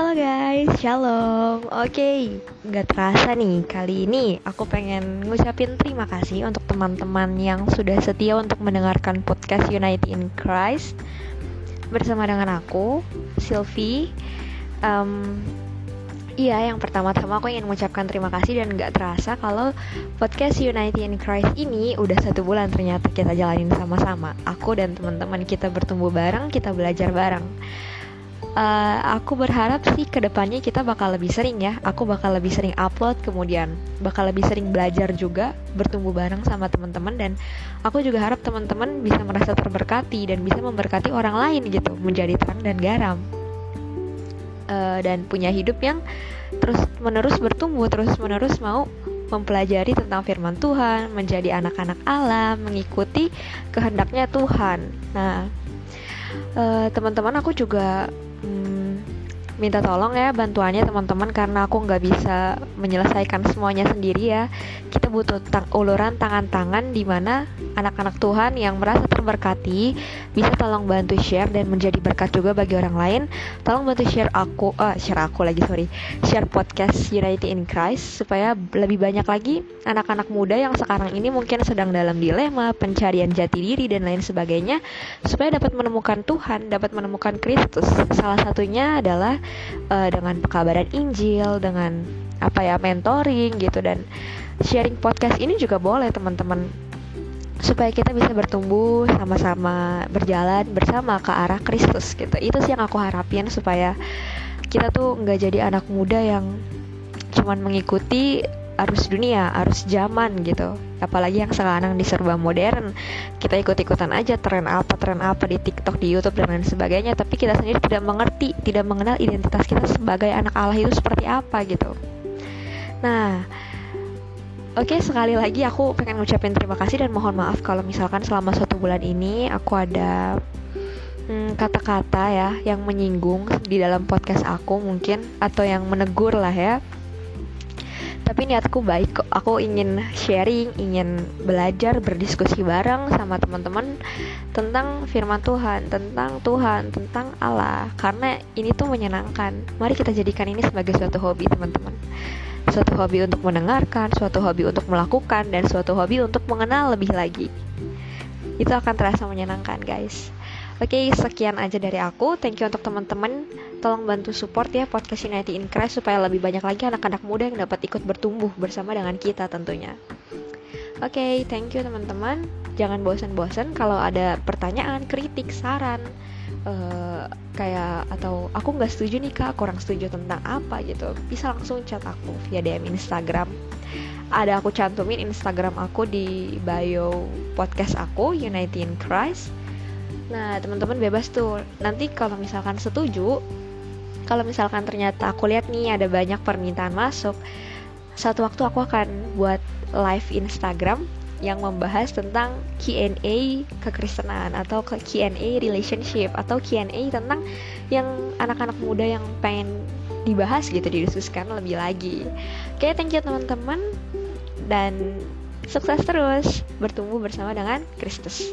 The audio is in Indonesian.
Halo guys, shalom. Oke, okay, nggak terasa nih Kali ini aku pengen ngucapin terima kasih Untuk teman-teman yang sudah setia Untuk mendengarkan podcast United in Christ Bersama dengan aku, Sylvie. Um, Iya, yang pertama-tama aku ingin mengucapkan terima kasih Dan nggak terasa kalau podcast United in Christ ini Udah satu bulan ternyata kita jalanin sama-sama. Aku dan teman-teman kita bertumbuh bareng, kita belajar bareng uh, aku berharap sih ke depannya kita bakal lebih sering ya. Aku bakal lebih sering upload kemudian bakal lebih sering belajar juga bertumbuh bareng sama teman-teman. Dan aku juga harap teman-teman bisa merasa terberkati dan bisa memberkati orang lain gitu menjadi terang dan garam. Uh, dan punya hidup yang terus menerus bertumbuh terus menerus mau mempelajari tentang firman Tuhan menjadi anak-anak Allah mengikuti kehendaknya Tuhan. Nah uh, teman-teman aku juga minta tolong ya bantuannya teman-teman karena aku nggak bisa menyelesaikan semuanya sendiri ya. Kita butuh tang uluran tangan-tangan di mana anak-anak Tuhan yang merasa terberkati bisa tolong bantu share dan menjadi berkat juga bagi orang lain. Tolong bantu share aku uh, share aku lagi sorry. Share podcast United in Christ supaya lebih banyak lagi anak-anak muda yang sekarang ini mungkin sedang dalam dilema pencarian jati diri dan lain sebagainya supaya dapat menemukan Tuhan dapat menemukan Kristus. Salah satunya adalah uh, dengan pekabaran Injil, dengan apa ya mentoring gitu dan sharing podcast ini juga boleh teman-teman. Supaya kita bisa bertumbuh sama-sama berjalan bersama ke arah Kristus gitu. Itu sih yang aku harapin supaya kita tuh nggak jadi anak muda yang cuman mengikuti arus dunia, arus zaman gitu. Apalagi yang sekarang di serba modern, kita ikut-ikutan aja tren apa, tren apa di TikTok, di YouTube dan lain sebagainya, tapi kita sendiri tidak mengerti, tidak mengenal identitas kita sebagai anak Allah itu seperti apa gitu. Nah, Oke okay, sekali lagi aku pengen ngucapin terima kasih dan mohon maaf kalau misalkan selama satu bulan ini aku ada hmm, kata-kata hmm, ya yang menyinggung di dalam podcast aku mungkin atau yang menegur lah ya tapi niatku baik kok. Aku ingin sharing ingin belajar berdiskusi bareng sama teman-teman tentang firman Tuhan tentang Tuhan tentang Allah. Karena ini tuh menyenangkan. Mari kita jadikan ini sebagai suatu hobi teman-teman. Suatu hobi untuk mendengarkan suatu hobi untuk melakukan dan suatu hobi untuk mengenal lebih lagi. Itu akan terasa menyenangkan guys Oke, sekian aja dari aku. Thank you untuk teman-teman. Tolong bantu support ya podcast United in Christ supaya lebih banyak lagi anak-anak muda yang dapat ikut bertumbuh bersama dengan kita tentunya. Oke, okay, thank you teman-teman. Jangan bosan-bosan kalau ada pertanyaan, kritik, saran, uh, kayak atau aku nggak setuju nih kak, kurang setuju tentang apa gitu, bisa langsung chat aku via DM Instagram. Ada aku cantumin Instagram aku di bio podcast aku United in Christ Nah, teman-teman bebas tuh. Nanti kalau misalkan setuju, kalau misalkan ternyata aku lihat nih ada banyak permintaan masuk, satu waktu aku akan buat live Instagram yang membahas tentang Q&A kekristenan atau ke Q&A relationship atau Q&A tentang yang anak-anak muda yang pengen dibahas gitu didiskusikan lebih lagi. Oke, thank you teman-teman dan sukses terus bertumbuh bersama dengan Kristus.